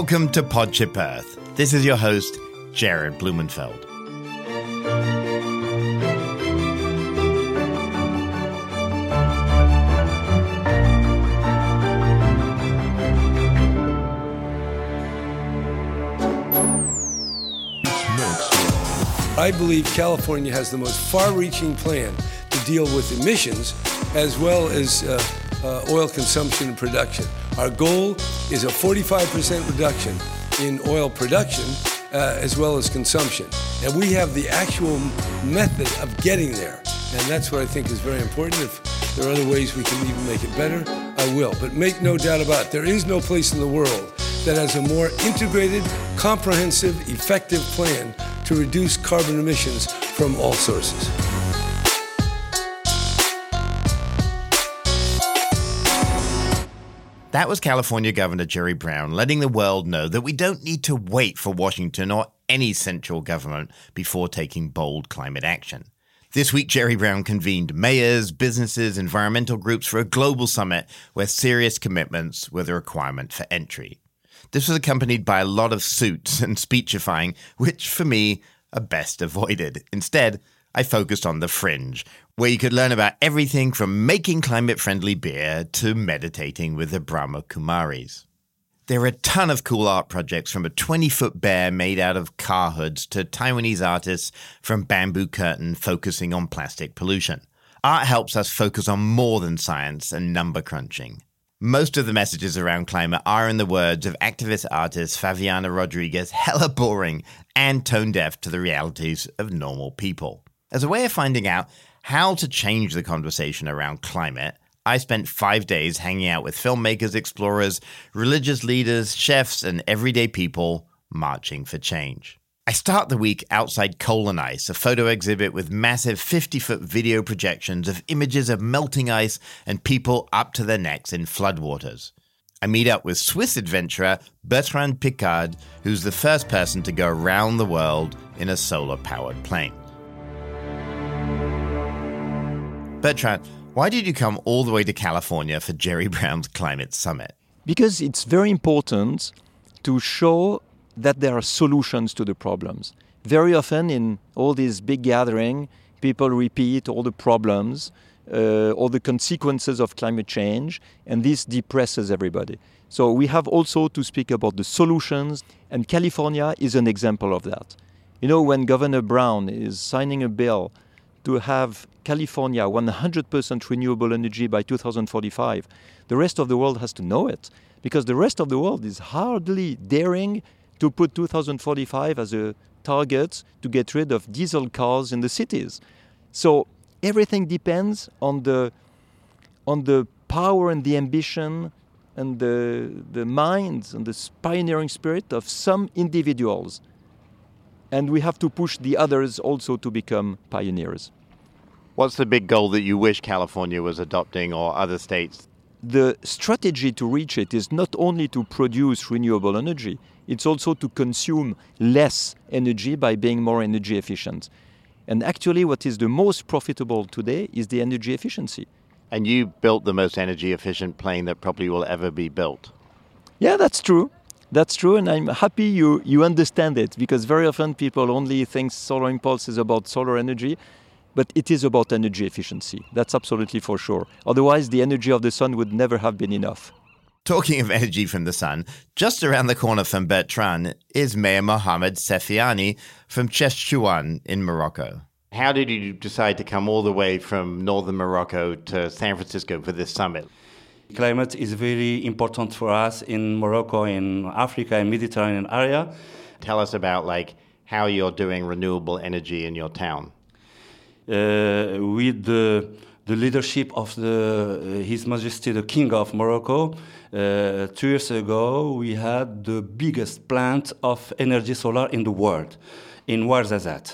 Welcome to Podship Earth. This is your host, Jared Blumenfeld. I believe California has the most far reaching plan to deal with emissions as well as uh, uh, oil consumption and production. Our goal is a 45% reduction in oil production uh, as well as consumption. And we have the actual method of getting there. And that's what I think is very important. If there are other ways we can even make it better, I will. But make no doubt about it, there is no place in the world that has a more integrated, comprehensive, effective plan to reduce carbon emissions from all sources. That was California Governor Jerry Brown letting the world know that we don't need to wait for Washington or any central government before taking bold climate action. This week, Jerry Brown convened mayors, businesses, environmental groups for a global summit where serious commitments were the requirement for entry. This was accompanied by a lot of suits and speechifying, which for me are best avoided. Instead, I focused on the fringe, where you could learn about everything from making climate friendly beer to meditating with the Brahma Kumaris. There are a ton of cool art projects from a 20 foot bear made out of car hoods to Taiwanese artists from Bamboo Curtain focusing on plastic pollution. Art helps us focus on more than science and number crunching. Most of the messages around climate are, in the words of activist artist Favianna Rodriguez, hella boring and tone deaf to the realities of normal people. As a way of finding out how to change the conversation around climate, I spent five days hanging out with filmmakers, explorers, religious leaders, chefs, and everyday people marching for change. I start the week outside Coal and Ice, a photo exhibit with massive 50 foot video projections of images of melting ice and people up to their necks in floodwaters. I meet up with Swiss adventurer Bertrand Piccard, who's the first person to go around the world in a solar powered plane. Bertrand, why did you come all the way to California for Jerry Brown's Climate Summit? Because it's very important to show that there are solutions to the problems. Very often in all these big gatherings, people repeat all the problems, uh, all the consequences of climate change, and this depresses everybody. So we have also to speak about the solutions, and California is an example of that. You know, when Governor Brown is signing a bill to have California 100% renewable energy by 2045, the rest of the world has to know it because the rest of the world is hardly daring to put 2045 as a target to get rid of diesel cars in the cities. So everything depends on the on the power and the ambition and the the minds and the pioneering spirit of some individuals. And we have to push the others also to become pioneers. What's the big goal that you wish California was adopting or other states? The strategy to reach it is not only to produce renewable energy, it's also to consume less energy by being more energy efficient. And actually, what is the most profitable today is the energy efficiency. And you built the most energy efficient plane that probably will ever be built. Yeah, that's true. That's true, and I'm happy you, you understand it because very often people only think solar impulse is about solar energy, but it is about energy efficiency. That's absolutely for sure. Otherwise, the energy of the sun would never have been enough. Talking of energy from the sun, just around the corner from Bertrand is Mayor Mohamed Sefiani from Chefchaouen in Morocco. How did you decide to come all the way from northern Morocco to San Francisco for this summit? Climate is very important for us in Morocco, in Africa, and Mediterranean area. Tell us about like how you're doing renewable energy in your town. Uh, with the the leadership of the, uh, His Majesty the King of Morocco. Uh, two years ago, we had the biggest plant of energy solar in the world, in Ouarzazate.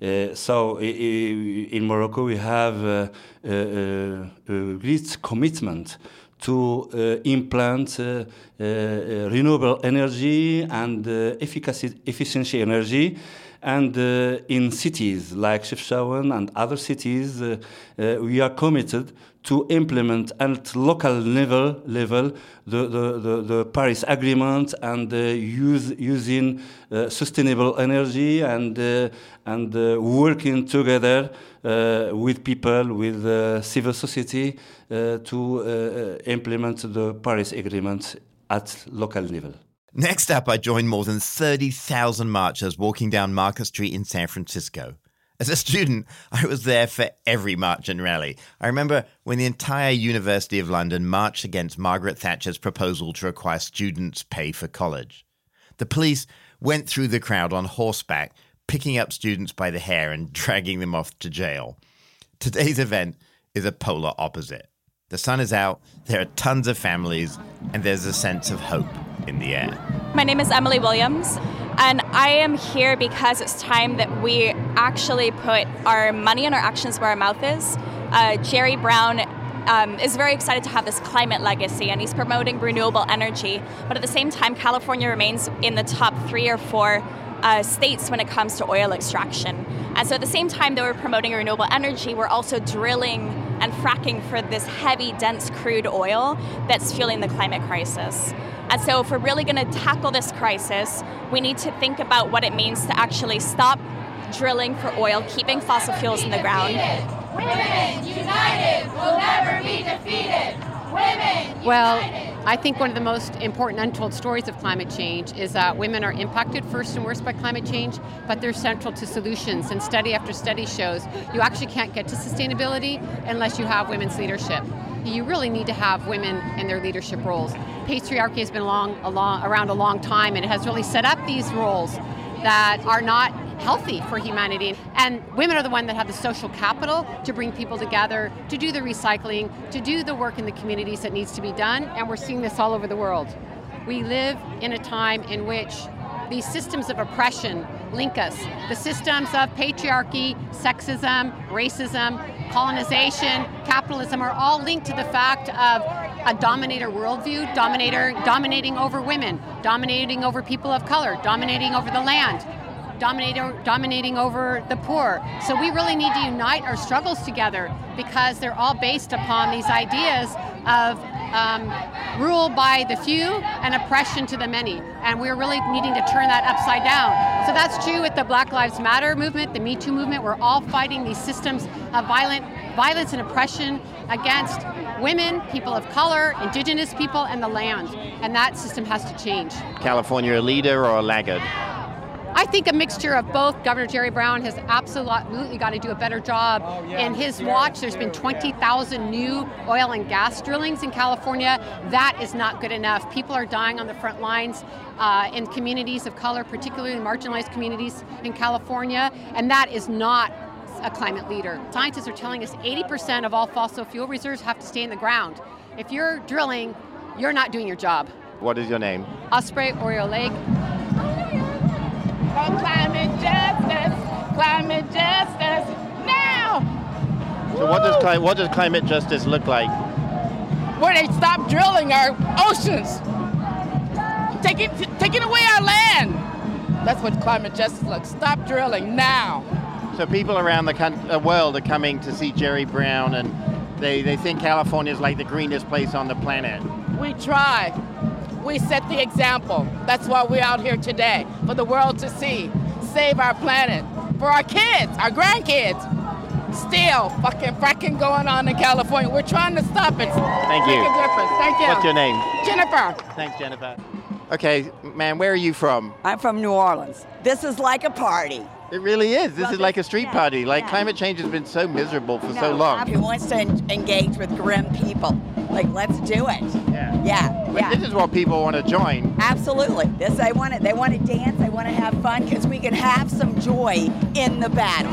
Uh, so in Morocco, we have uh, a, a great commitment to uh, implant uh, renewable energy and efficacy, efficiency energy And uh, in cities like Chefchaouen and other cities, uh, uh, we are committed to implement at local level, level the, the, the, the Paris Agreement and uh, use, using uh, sustainable energy and, uh, and working together with people, with civil society to implement the Paris Agreement at local level. Next up, I joined more than 30,000 marchers walking down Market Street in San Francisco. As a student, I was there for every march and rally. I remember when the entire University of London marched against Margaret Thatcher's proposal to require students pay for college. The police went through the crowd on horseback, picking up students by the hair and dragging them off to jail. Today's event is a polar opposite. The sun is out, there are tons of families, and there's a sense of hope in the air. My name is Emily Williams, and I am here because it's time that we actually put our money and our actions where our mouth is. Uh, Jerry Brown um, is very excited to have this climate legacy and he's promoting renewable energy. But at the same time, California remains in the top three or four uh, states when it comes to oil extraction. And so at the same time that we're promoting renewable energy, we're also drilling and fracking for this heavy, dense crude oil that's fueling the climate crisis. And so, if we're really going to tackle this crisis, we need to think about what it means to actually stop drilling for oil, keeping fossil fuels in the ground. Women united will never be defeated. Women well, I think one of the most important untold stories of climate change is that women are impacted first and worst by climate change, but they're central to solutions. And study after study shows you actually can't get to sustainability unless you have women's leadership you really need to have women in their leadership roles. Patriarchy has been along, along, around a long time and it has really set up these roles that are not healthy for humanity. And women are the one that have the social capital to bring people together, to do the recycling, to do the work in the communities that needs to be done, and we're seeing this all over the world. We live in a time in which these systems of oppression link us. The systems of patriarchy, sexism, racism, colonization, capitalism are all linked to the fact of a dominator worldview, dominator dominating over women, dominating over people of color, dominating over the land, dominating dominating over the poor. So we really need to unite our struggles together because they're all based upon these ideas of um, rule by the few and oppression to the many. And we're really needing to turn that upside down. So that's true with the Black Lives Matter movement, the Me Too movement. We're all fighting these systems of violent violence and oppression against women, people of color, indigenous people, and the land. And that system has to change. California a leader or a laggard? I think a mixture of both. Governor Jerry Brown has absolutely got to do a better job. In his watch, there's been 20,000 new oil and gas drillings in California. That is not good enough. People are dying on the front lines uh, in communities of color, particularly in marginalized communities in California, and that is not a climate leader. Scientists are telling us 80% of all fossil fuel reserves have to stay in the ground. If you're drilling, you're not doing your job. What is your name? Osprey Orielle Lake for climate justice, climate justice now. So what does what does climate justice look like? Where they stop drilling our oceans, taking taking away our land. That's what climate justice looks. Stop drilling now. So people around the uh, world are coming to see Jerry Brown, and they, they think California is like the greenest place on the planet. We try we set the example. That's why we're out here today, for the world to see. Save our planet. For our kids, our grandkids. Still fucking fracking going on in California. We're trying to stop it. Thank you. Make a difference. Thank you. What's your name? Jennifer. Thanks, Jennifer. Okay, man, where are you from? I'm from New Orleans. This is like a party. It really is. This well, is like a street yeah, party. Like yeah. climate change has been so miserable for no, so long. Who wants to engage with grim people? Like, let's do it. Yeah. But yeah. this is what people want to join. Absolutely. This they want to. They want to dance. They want to have fun because we can have some joy in the battle.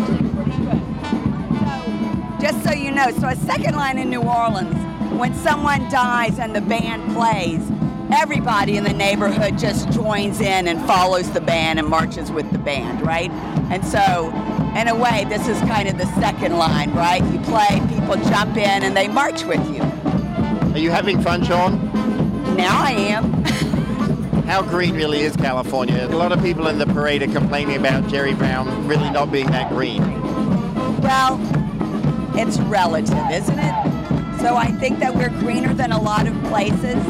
Just so you know, so a second line in New Orleans, when someone dies and the band plays, everybody in the neighborhood just joins in and follows the band and marches with the band, right? And so, in a way, this is kind of the second line, right? You play, people jump in, and they march with you. Are you having fun, Sean? Now I am. how green really is California? A lot of people in the parade are complaining about Jerry Brown really not being that green. Well, it's relative, isn't it? So I think that we're greener than a lot of places.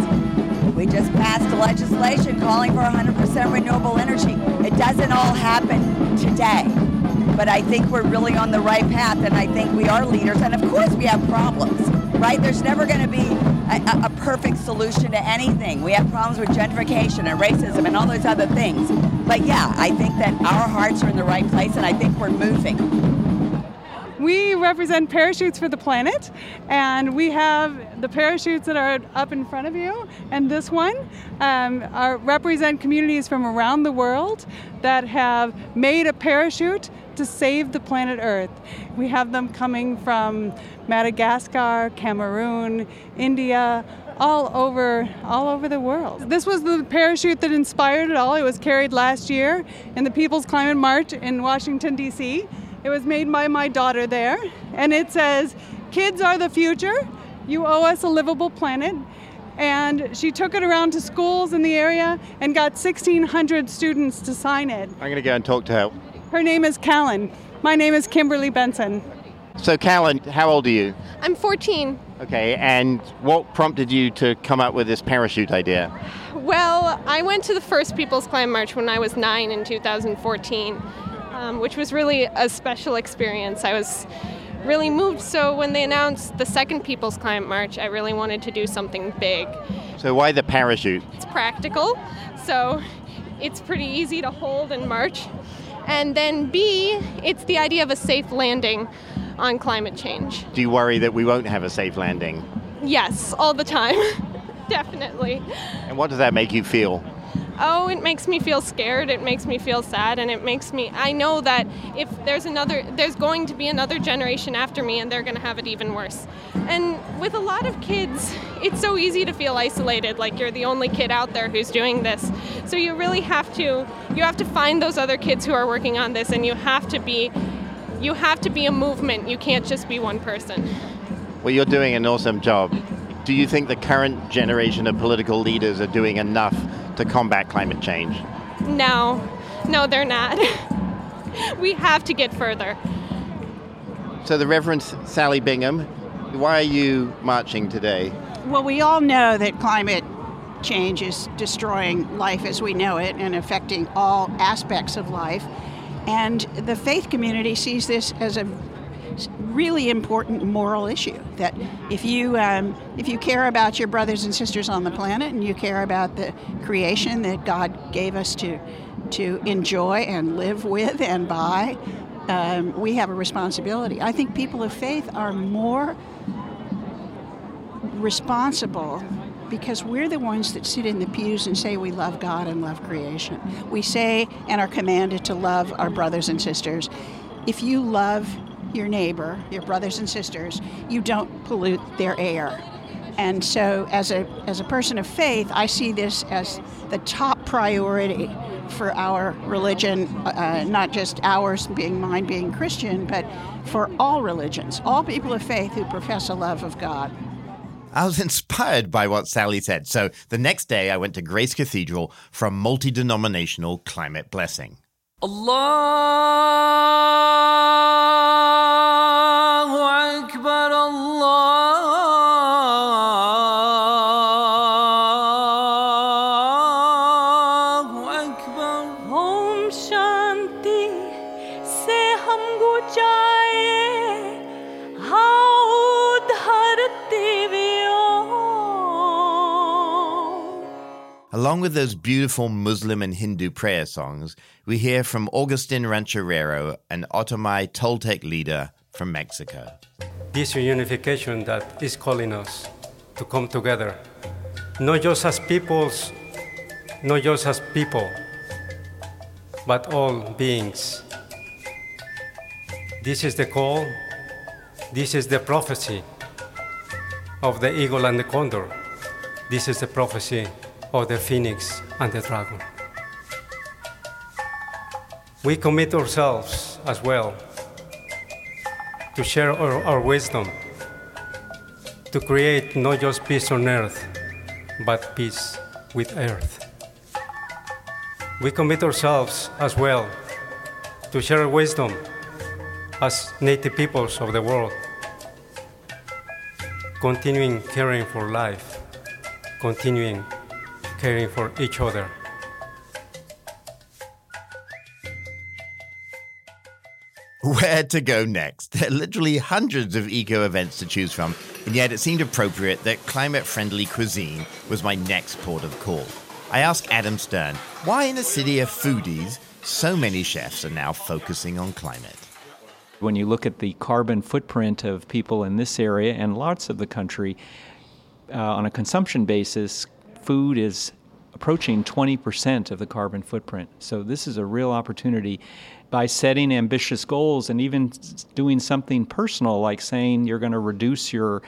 We just passed legislation calling for 100% renewable energy. It doesn't all happen today, but I think we're really on the right path, and I think we are leaders. And of course, we have problems, right? There's never going to be a, a, perfect solution to anything. We have problems with gentrification and racism and all those other things. But yeah, I think that our hearts are in the right place, and I think we're moving. We represent Parachutes for the Planet, and we have the parachutes that are up in front of you, and this one um, are, represent communities from around the world that have made a parachute to save the planet Earth. We have them coming from Madagascar, Cameroon, India, all over all over the world. This was the parachute that inspired it all. It was carried last year in the People's Climate March in Washington D.C. It was made by my daughter there, and it says, Kids are the future. You owe us a livable planet. And she took it around to schools in the area and got 1,600 students to sign it. I'm going to go and talk to her. Her name is Callan. My name is Kimberly Benson. So, Callan, how old are you? I'm 14. Okay, and what prompted you to come up with this parachute idea? Well, I went to the first People's Climate March when I was nine in 2014 um, which was really a special experience. I was really moved. So when they announced the second People's Climate March, I really wanted to do something big. So why the parachute? It's practical, so it's pretty easy to hold and march. And then B, it's the idea of a safe landing on climate change. Do you worry that we won't have a safe landing? Yes, all the time. Definitely. And what does that make you feel? Oh, it makes me feel scared, it makes me feel sad, and it makes me, I know that if there's another, there's going to be another generation after me and they're going to have it even worse. And with a lot of kids, it's so easy to feel isolated, like you're the only kid out there who's doing this. So you really have to, you have to find those other kids who are working on this, and you have to be, you have to be a movement. You can't just be one person. Well, you're doing an awesome job. Do you think the current generation of political leaders are doing enough to combat climate change? No, no, they're not. we have to get further. So, the Reverend Sally Bingham, why are you marching today? Well, we all know that climate change is destroying life as we know it and affecting all aspects of life. And the faith community sees this as a really important moral issue. That if you um, if you care about your brothers and sisters on the planet and you care about the creation that God gave us to to enjoy and live with and by, um, we have a responsibility. I think people of faith are more responsible because we're the ones that sit in the pews and say we love God and love creation. We say and are commanded to love our brothers and sisters. If you love your neighbor, your brothers and sisters, you don't pollute their air. And so, as a, as a person of faith, I see this as the top priority for our religion, uh, uh not just ours being mine being Christian, but for all religions, all people of faith who profess a love of God. I was inspired by what Sally said. So the next day, I went to Grace Cathedral for a multi denominational climate blessing. Allah! Along with those beautiful Muslim and Hindu prayer songs, we hear from Augustin Rancherero, an Otomai Toltec leader from Mexico. This unification that is calling us to come together, not just as peoples, not just as people, but all beings. This is the call, this is the prophecy of the eagle and the condor. This is the prophecy of the phoenix and the dragon. We commit ourselves as well to share our, our, wisdom, to create not just peace on earth, but peace with earth. we commit ourselves as well to share wisdom as native peoples of the world, continuing caring for life, continuing caring for each other. Where to go next? There are literally hundreds of eco events to choose from, and yet it seemed appropriate that climate friendly cuisine was my next port of call. I asked Adam Stern why, in a city of foodies, so many chefs are now focusing on climate. When you look at the carbon footprint of people in this area and lots of the country, uh, on a consumption basis, food is approaching 20% of the carbon footprint. So, this is a real opportunity by setting ambitious goals and even doing something personal like saying you're going to reduce your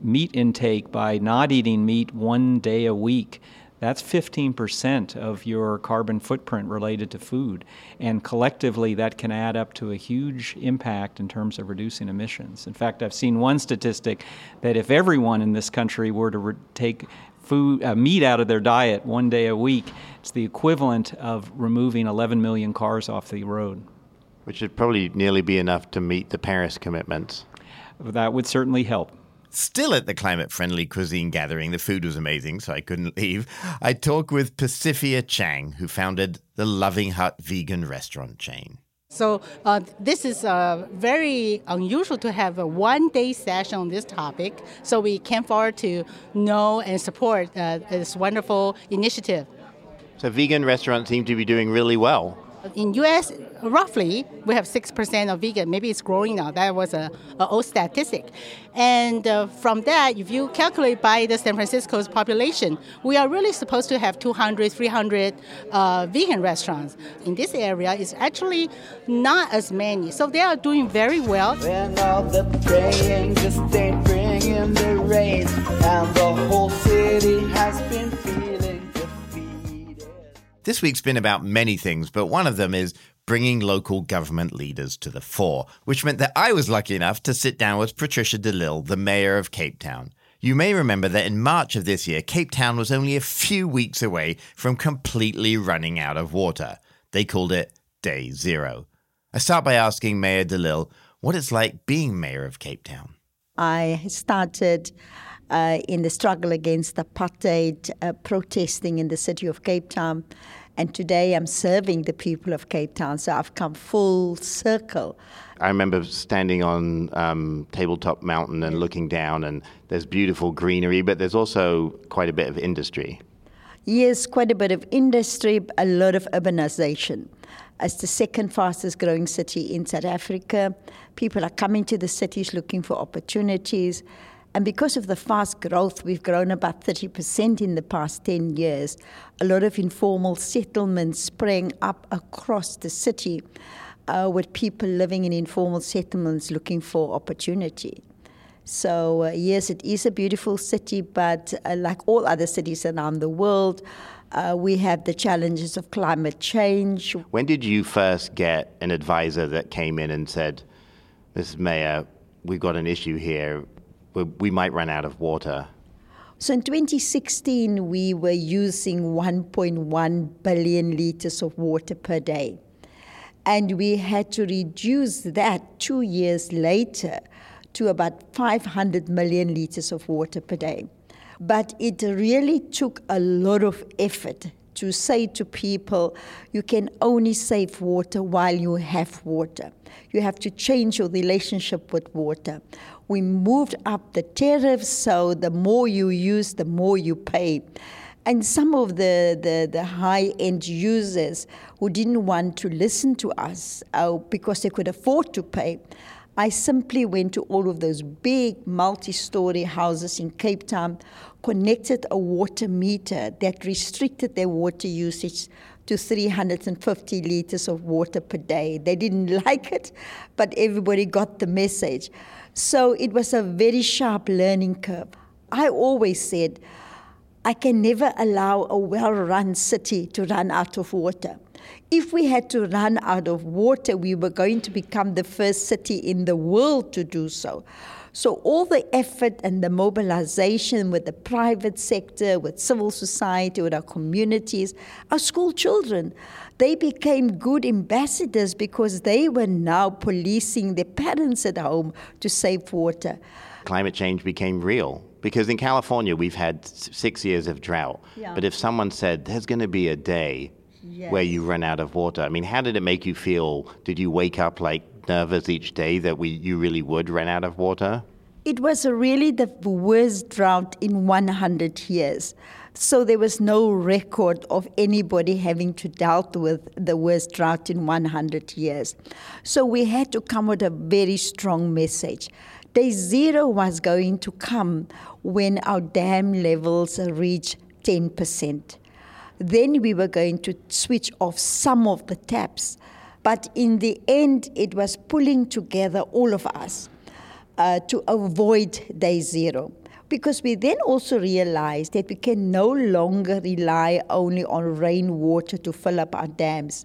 meat intake by not eating meat one day a week. That's 15% of your carbon footprint related to food. And collectively, that can add up to a huge impact in terms of reducing emissions. In fact, I've seen one statistic that if everyone in this country were to re- take food, uh, meat out of their diet one day a week, it's the equivalent of removing 11 million cars off the road. Which would probably nearly be enough to meet the Paris commitments. That would certainly help. Still at the climate friendly cuisine gathering, the food was amazing, so I couldn't leave. I talked with Paciphia Chang, who founded the Loving Hut vegan restaurant chain. So uh, this is uh, very unusual to have a one-day session on this topic. So we came forward to know and support uh, this wonderful initiative. So vegan restaurants seem to be doing really well. In U.S., roughly we have six percent of vegan. Maybe it's growing now. That was a, a old statistic, and uh, from that, if you calculate by the San Francisco's population, we are really supposed to have 200, 300 uh, vegan restaurants. In this area, it's actually not as many. So they are doing very well. When all the praying just ain't bringing the rain, and the whole city has been This week's been about many things, but one of them is bringing local government leaders to the fore, which meant that I was lucky enough to sit down with Patricia DeLille, the mayor of Cape Town. You may remember that in March of this year, Cape Town was only a few weeks away from completely running out of water. They called it Day Zero. I start by asking Mayor DeLille what it's like being mayor of Cape Town. I started uh, in the struggle against apartheid, uh, protesting in the city of Cape Town. And today I'm serving the people of Cape Town, so I've come full circle. I remember standing on um, Tabletop Mountain and looking down, and there's beautiful greenery, but there's also quite a bit of industry. Yes, quite a bit of industry, a lot of urbanization. As the second fastest growing city in South Africa, people are coming to the cities looking for opportunities. And because of the fast growth, we've grown about 30% in the past 10 years. A lot of informal settlements sprang up across the city uh, with people living in informal settlements looking for opportunity. So, uh, yes, it is a beautiful city, but uh, like all other cities around the world, uh, we have the challenges of climate change. When did you first get an advisor that came in and said, Mrs. Mayor, we've got an issue here, we might run out of water? So in 2016, we were using 1.1 billion liters of water per day. And we had to reduce that two years later to about 500 million liters of water per day. But it really took a lot of effort to say to people, you can only save water while you have water. You have to change your relationship with water. We moved up the tariffs, so the more you use, the more you pay. And some of the, the, the high end users who didn't want to listen to us uh, because they could afford to pay, I simply went to all of those big multi story houses in Cape Town, connected a water meter that restricted their water usage to 350 liters of water per day. They didn't like it, but everybody got the message. So it was a very sharp learning curve. I always said, I can never allow a well run city to run out of water. If we had to run out of water, we were going to become the first city in the world to do so. So, all the effort and the mobilization with the private sector, with civil society, with our communities, our school children, they became good ambassadors because they were now policing their parents at home to save water. Climate change became real because in California we've had six years of drought. Yeah. But if someone said there's going to be a day where you run out of water, I mean, how did it make you feel? Did you wake up like nervous each day that we you really would run out of water? It was really the worst drought in 100 years. So there was no record of anybody having to dealt with the worst drought in 100 years. So we had to come with a very strong message. Day zero was going to come when our dam levels reach 10%. Then we were going to switch off some of the taps. But in the end, it was pulling together all of us uh, to avoid day zero. Because we then also realized that we can no longer rely only on rainwater to fill up our dams.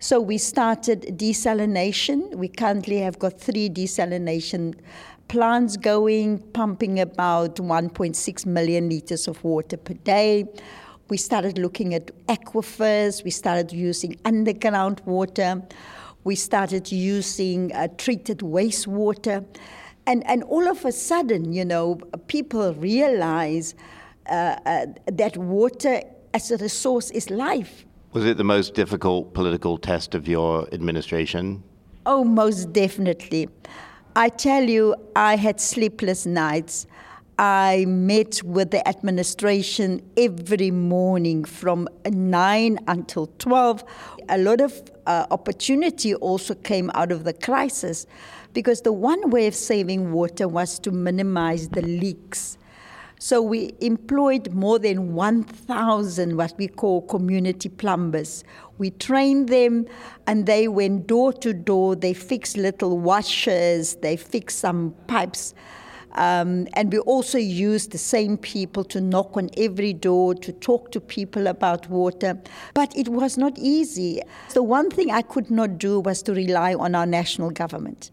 So we started desalination. We currently have got three desalination plants going, pumping about 1.6 million liters of water per day. We started looking at aquifers. We started using underground water. We started using uh, treated wastewater. And, and all of a sudden, you know, people realize uh, uh, that water as a resource is life. Was it the most difficult political test of your administration? Oh, most definitely. I tell you, I had sleepless nights. I met with the administration every morning from 9 until 12. A lot of uh, opportunity also came out of the crisis because the one way of saving water was to minimize the leaks. So we employed more than 1,000 what we call community plumbers. We trained them and they went door to door. They fixed little washers, they fixed some pipes. Um, and we also used the same people to knock on every door, to talk to people about water. But it was not easy. The one thing I could not do was to rely on our national government.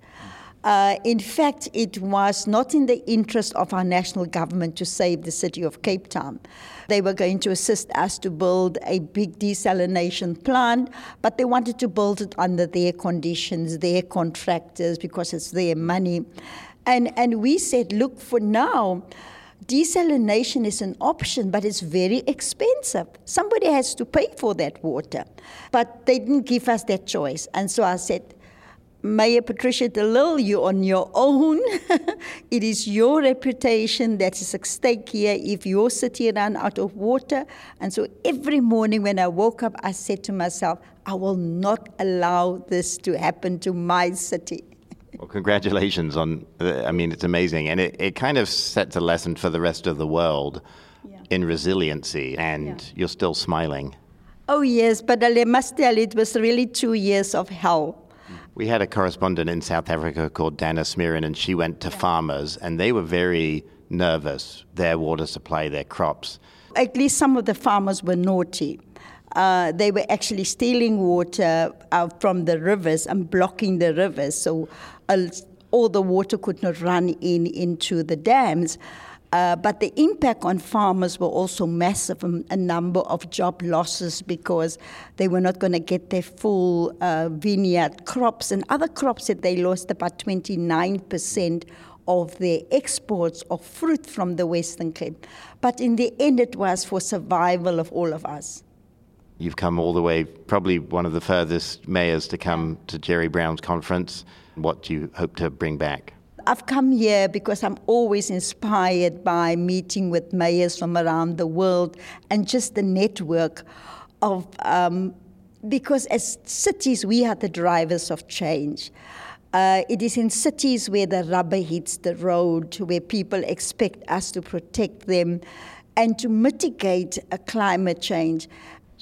Uh, in fact, it was not in the interest of our national government to save the city of Cape Town. They were going to assist us to build a big desalination plant, but they wanted to build it under their conditions, their contractors, because it's their money. And, and we said, look, for now, desalination is an option, but it's very expensive. Somebody has to pay for that water. But they didn't give us that choice. And so I said, Mayor Patricia de Lille, you're on your own. it is your reputation that is at stake here if your city ran out of water. And so every morning when I woke up, I said to myself, I will not allow this to happen to my city. Well, congratulations on, I mean, it's amazing. And it, it kind of sets a lesson for the rest of the world yeah. in resiliency, and yeah. you're still smiling. Oh, yes, but I must tell you, it was really two years of hell we had a correspondent in South Africa called Dana Smirin, and she went to farmers, and they were very nervous, their water supply, their crops. At least some of the farmers were naughty. Uh, they were actually stealing water uh, from the rivers and blocking the rivers, so all the water could not run in into the dams. Uh, but the impact on farmers were also massive, um, a number of job losses because they were not going to get their full uh, vineyard crops and other crops that they lost about 29% of their exports of fruit from the Western Cape. But in the end, it was for survival of all of us. You've come all the way, probably one of the furthest mayors to come to Jerry Brown's conference. What do you hope to bring back? I've come here because I'm always inspired by meeting with mayors from around the world and just the network of, um, because as cities, we are the drivers of change. Uh, it is in cities where the rubber hits the road, where people expect us to protect them and to mitigate climate change.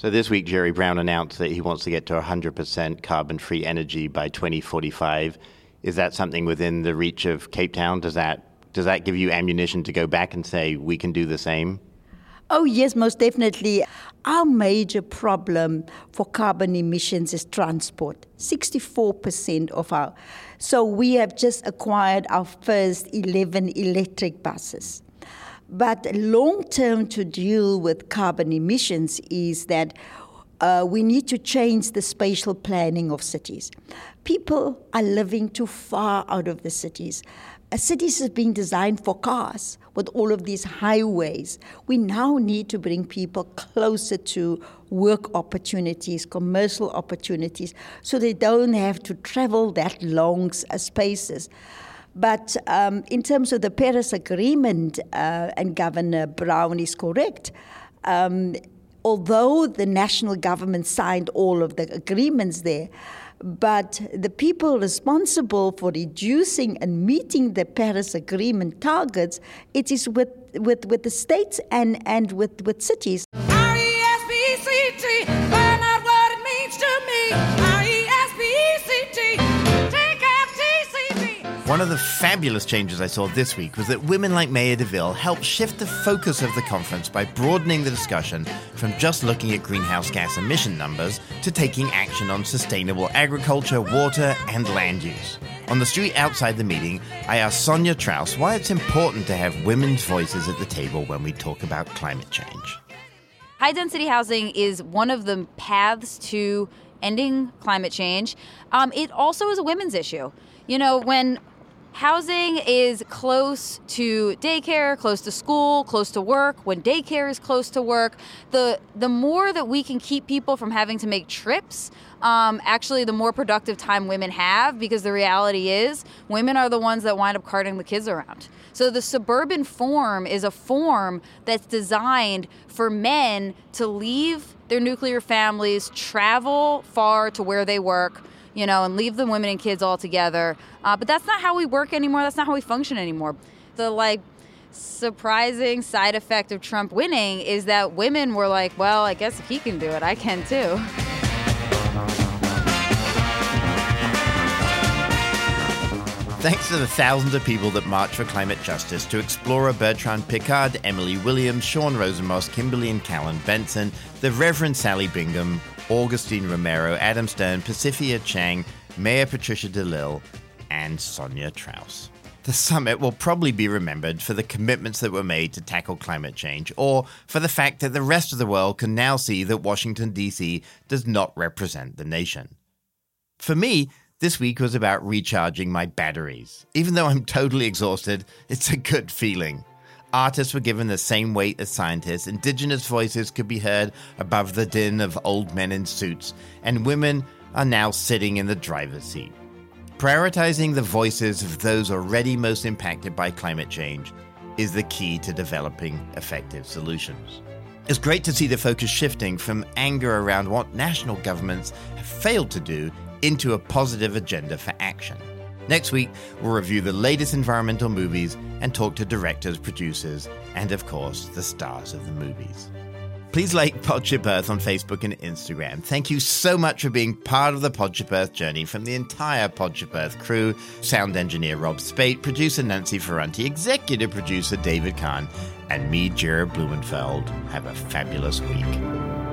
So this week, Jerry Brown announced that he wants to get to 100% carbon free energy by 2045. Is that something within the reach of Cape Town? Does that does that give you ammunition to go back and say we can do the same? Oh, yes, most definitely. Our major problem for carbon emissions is transport. 64% of our. So we have just acquired our first 11 electric buses. But long term to deal with carbon emissions is that uh, we need to change the spatial planning of cities. People are living too far out of the cities. A cities is being designed for cars with all of these highways. We now need to bring people closer to work opportunities, commercial opportunities, so they don't have to travel that long uh, spaces. But um, in terms of the Paris Agreement, uh, and Governor Brown is correct, um, although the national government signed all of the agreements there, but the people responsible for reducing and meeting the Paris Agreement targets, it is with, with, with the states and, and with, with cities. One of the fabulous changes I saw this week was that women like Mayor DeLille helped shift the focus of the conference by broadening the discussion from just looking at greenhouse gas emission numbers to taking action on sustainable agriculture, water, and land use. On the street outside the meeting, I asked Sonja Trauss why it's important to have women's voices at the table when we talk about climate change. High density housing is one of the paths to ending climate change. Um, it also is a women's issue. You know, when housing is close to daycare, close to school, close to work, when daycare is close to work, the the more that we can keep people from having to make trips, um, actually the more productive time women have because the reality is women are the ones that wind up carting the kids around. So the suburban form is a form that's designed for men to leave their nuclear families, travel far to where they work, you know, and leave the women and kids all together. Uh, but that's not how we work anymore. That's not how we function anymore. The like surprising side effect of Trump winning is that women were like, well, I guess if he can do it, I can too. Thanks to the thousands of people that marched for climate justice to Explorer Bertrand Piccard, Emily Williams, Sean Rosenmoss, Kimberly and Callan Benson, the Reverend Sally Bingham, Augustine Romero, Adam Stern, Pacifica Chang, Mayor Patricia DeLille, and Sonja Trauss. The summit will probably be remembered for the commitments that were made to tackle climate change, or for the fact that the rest of the world can now see that Washington, D.C. does not represent the nation. For me, this week was about recharging my batteries. Even though I'm totally exhausted, it's a good feeling. Artists were given the same weight as scientists, indigenous voices could be heard above the din of old men in suits, and women are now sitting in the driver's seat. Prioritizing the voices of those already most impacted by climate change is the key to developing effective solutions. It's great to see the focus shifting from anger around what national governments have failed to do into a positive agenda for action. Next week, we'll review the latest environmental movies and talk to directors, producers, and of course, the stars of the movies. Please like Podship Earth on Facebook and Instagram. Thank you so much for being part of the Podship Earth journey from the entire Podship Earth crew sound engineer Rob Spate, producer Nancy Ferranti, executive producer David Kahn, and me, Jared Blumenfeld. Have a fabulous week.